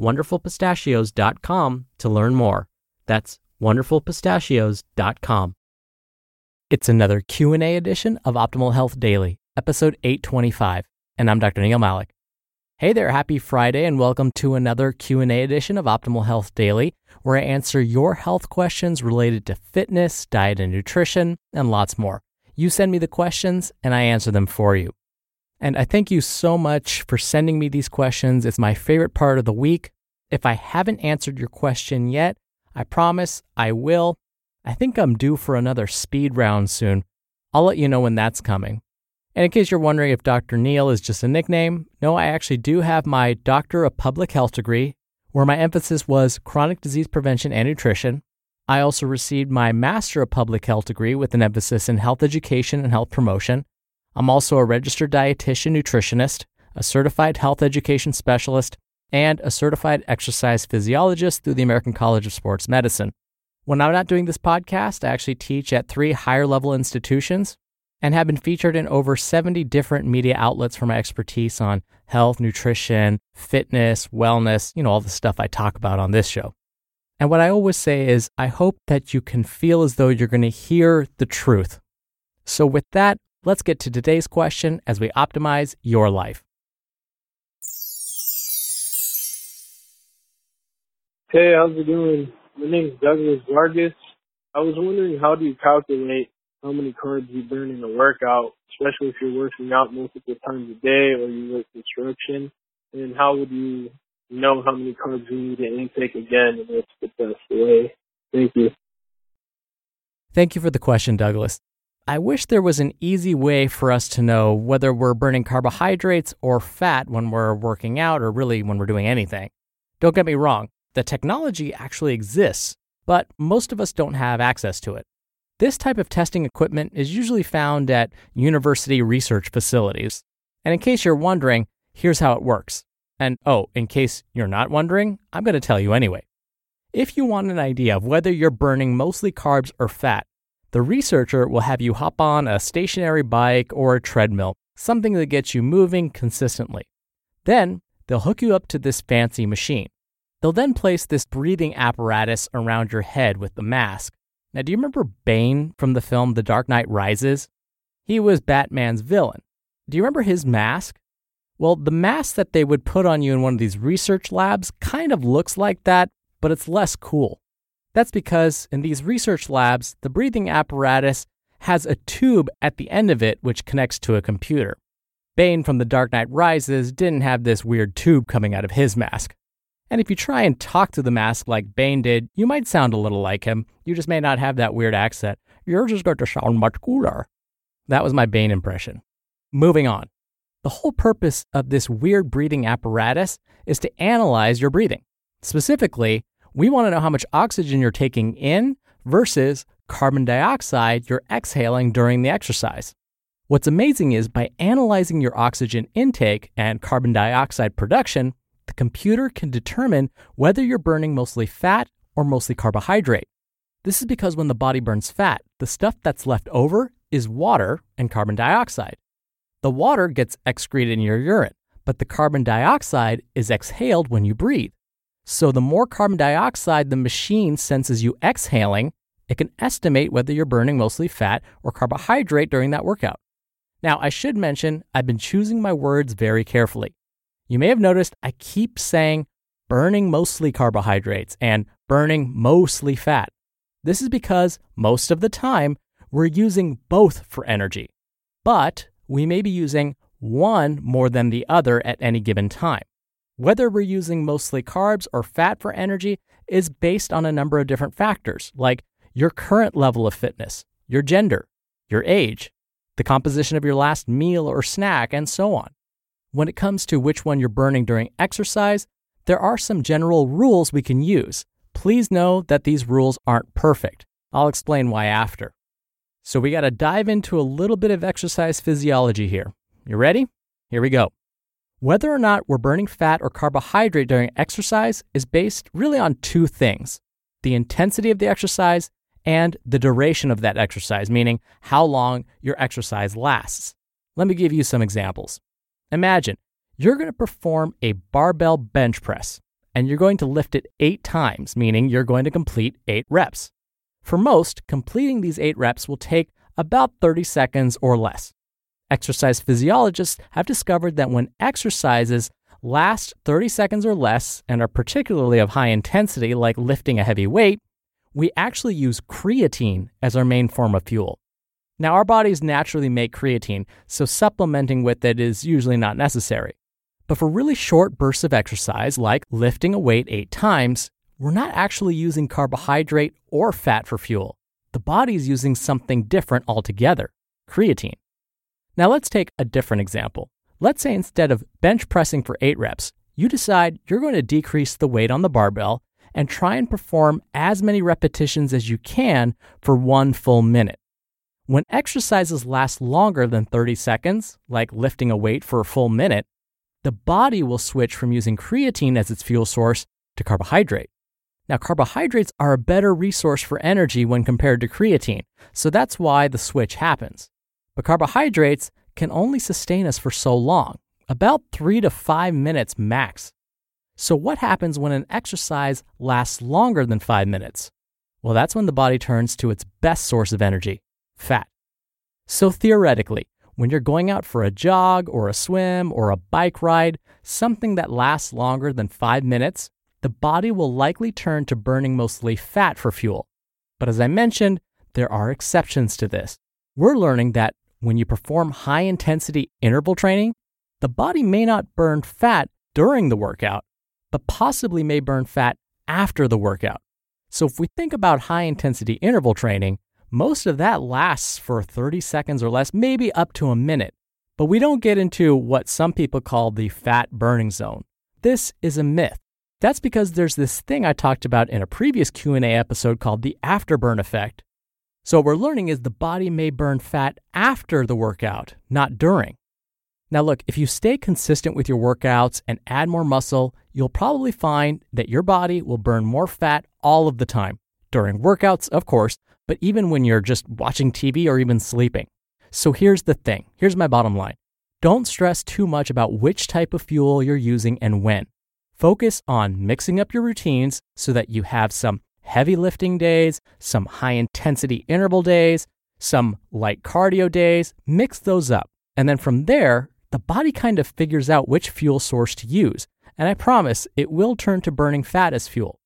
wonderfulpistachios.com to learn more. That's wonderfulpistachios.com. It's another Q&A edition of Optimal Health Daily, episode 825, and I'm Dr. Neal Malik. Hey there, happy Friday and welcome to another Q&A edition of Optimal Health Daily, where I answer your health questions related to fitness, diet and nutrition, and lots more. You send me the questions and I answer them for you. And I thank you so much for sending me these questions. It's my favorite part of the week. If I haven't answered your question yet, I promise I will. I think I'm due for another speed round soon. I'll let you know when that's coming. And in case you're wondering if Dr. Neal is just a nickname, no, I actually do have my Doctor of Public Health degree, where my emphasis was chronic disease prevention and nutrition. I also received my Master of Public Health degree with an emphasis in health education and health promotion. I'm also a registered dietitian nutritionist, a certified health education specialist, and a certified exercise physiologist through the American College of Sports Medicine. When I'm not doing this podcast, I actually teach at three higher level institutions and have been featured in over 70 different media outlets for my expertise on health, nutrition, fitness, wellness, you know, all the stuff I talk about on this show. And what I always say is, I hope that you can feel as though you're going to hear the truth. So, with that, let's get to today's question as we optimize your life. Hey, how's it going? My name is Douglas Vargas. I was wondering how do you calculate how many carbs you burn in a workout, especially if you're working out multiple times a day or you work construction? And how would you know how many carbs you need to intake again and what's the best way? Thank you. Thank you for the question, Douglas. I wish there was an easy way for us to know whether we're burning carbohydrates or fat when we're working out or really when we're doing anything. Don't get me wrong, the technology actually exists, but most of us don't have access to it. This type of testing equipment is usually found at university research facilities. And in case you're wondering, here's how it works. And oh, in case you're not wondering, I'm going to tell you anyway. If you want an idea of whether you're burning mostly carbs or fat, the researcher will have you hop on a stationary bike or a treadmill, something that gets you moving consistently. Then they'll hook you up to this fancy machine. They'll then place this breathing apparatus around your head with the mask. Now, do you remember Bane from the film The Dark Knight Rises? He was Batman's villain. Do you remember his mask? Well, the mask that they would put on you in one of these research labs kind of looks like that, but it's less cool. That's because in these research labs, the breathing apparatus has a tube at the end of it which connects to a computer. Bane from The Dark Knight Rises didn't have this weird tube coming out of his mask. And if you try and talk to the mask like Bane did, you might sound a little like him. You just may not have that weird accent. You're just going to sound much cooler. That was my Bane impression. Moving on. The whole purpose of this weird breathing apparatus is to analyze your breathing. Specifically, we want to know how much oxygen you're taking in versus carbon dioxide you're exhaling during the exercise. What's amazing is by analyzing your oxygen intake and carbon dioxide production, the computer can determine whether you're burning mostly fat or mostly carbohydrate. This is because when the body burns fat, the stuff that's left over is water and carbon dioxide. The water gets excreted in your urine, but the carbon dioxide is exhaled when you breathe. So the more carbon dioxide the machine senses you exhaling, it can estimate whether you're burning mostly fat or carbohydrate during that workout. Now, I should mention I've been choosing my words very carefully. You may have noticed I keep saying burning mostly carbohydrates and burning mostly fat. This is because most of the time we're using both for energy, but we may be using one more than the other at any given time. Whether we're using mostly carbs or fat for energy is based on a number of different factors, like your current level of fitness, your gender, your age, the composition of your last meal or snack, and so on. When it comes to which one you're burning during exercise, there are some general rules we can use. Please know that these rules aren't perfect. I'll explain why after. So, we got to dive into a little bit of exercise physiology here. You ready? Here we go. Whether or not we're burning fat or carbohydrate during exercise is based really on two things the intensity of the exercise and the duration of that exercise, meaning how long your exercise lasts. Let me give you some examples. Imagine you're going to perform a barbell bench press and you're going to lift it eight times, meaning you're going to complete eight reps. For most, completing these eight reps will take about 30 seconds or less. Exercise physiologists have discovered that when exercises last 30 seconds or less and are particularly of high intensity, like lifting a heavy weight, we actually use creatine as our main form of fuel. Now, our bodies naturally make creatine, so supplementing with it is usually not necessary. But for really short bursts of exercise, like lifting a weight eight times, we're not actually using carbohydrate or fat for fuel. The body's using something different altogether creatine. Now, let's take a different example. Let's say instead of bench pressing for eight reps, you decide you're going to decrease the weight on the barbell and try and perform as many repetitions as you can for one full minute. When exercises last longer than 30 seconds, like lifting a weight for a full minute, the body will switch from using creatine as its fuel source to carbohydrate. Now, carbohydrates are a better resource for energy when compared to creatine, so that's why the switch happens. But carbohydrates can only sustain us for so long, about three to five minutes max. So, what happens when an exercise lasts longer than five minutes? Well, that's when the body turns to its best source of energy fat. So, theoretically, when you're going out for a jog or a swim or a bike ride, something that lasts longer than five minutes, the body will likely turn to burning mostly fat for fuel. But as I mentioned, there are exceptions to this. We're learning that when you perform high intensity interval training, the body may not burn fat during the workout, but possibly may burn fat after the workout. So if we think about high intensity interval training, most of that lasts for 30 seconds or less, maybe up to a minute. But we don't get into what some people call the fat burning zone. This is a myth. That's because there's this thing I talked about in a previous Q&A episode called the afterburn effect, so, what we're learning is the body may burn fat after the workout, not during. Now, look, if you stay consistent with your workouts and add more muscle, you'll probably find that your body will burn more fat all of the time. During workouts, of course, but even when you're just watching TV or even sleeping. So, here's the thing here's my bottom line don't stress too much about which type of fuel you're using and when. Focus on mixing up your routines so that you have some heavy lifting days, some high intensity interval days, some light cardio days, mix those up. And then from there, the body kind of figures out which fuel source to use. And I promise it will turn to burning fat as fuel.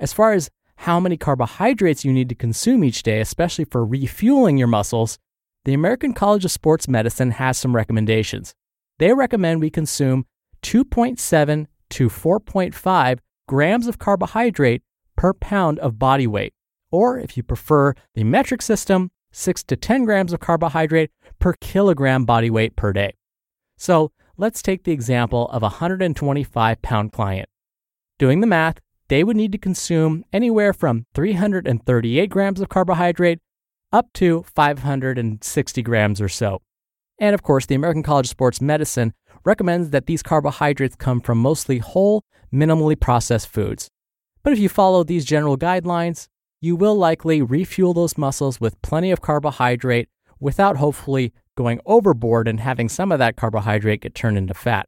As far as how many carbohydrates you need to consume each day, especially for refueling your muscles, the American College of Sports Medicine has some recommendations. They recommend we consume 2.7 to 4.5 grams of carbohydrate per pound of body weight. Or if you prefer the metric system, 6 to 10 grams of carbohydrate per kilogram body weight per day. So let's take the example of a 125 pound client. Doing the math, they would need to consume anywhere from 338 grams of carbohydrate up to 560 grams or so. And of course, the American College of Sports Medicine recommends that these carbohydrates come from mostly whole, minimally processed foods. But if you follow these general guidelines, you will likely refuel those muscles with plenty of carbohydrate without hopefully going overboard and having some of that carbohydrate get turned into fat.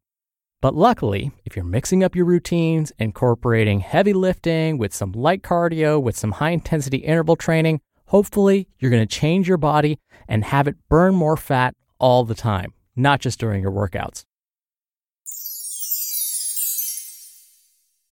But luckily, if you're mixing up your routines, incorporating heavy lifting with some light cardio, with some high intensity interval training, hopefully you're going to change your body and have it burn more fat all the time, not just during your workouts.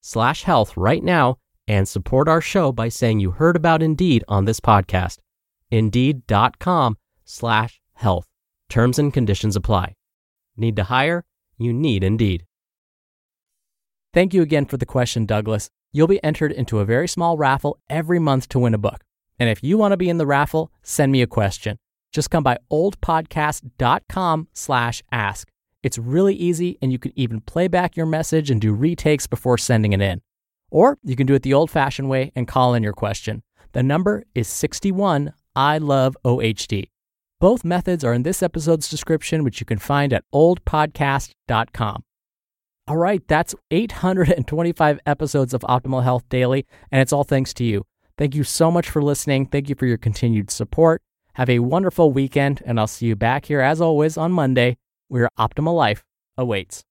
slash health right now and support our show by saying you heard about Indeed on this podcast. Indeed.com slash health. Terms and conditions apply. Need to hire? You need Indeed. Thank you again for the question, Douglas. You'll be entered into a very small raffle every month to win a book. And if you want to be in the raffle, send me a question. Just come by ohdpodcast.com slash ask. It's really easy, and you can even play back your message and do retakes before sending it in. Or you can do it the old fashioned way and call in your question. The number is 61 I Love OHD. Both methods are in this episode's description, which you can find at ohdpodcast.com. All right, that's 825 episodes of Optimal Health Daily, and it's all thanks to you. Thank you so much for listening. Thank you for your continued support. Have a wonderful weekend, and I'll see you back here as always on Monday, where Optimal Life awaits.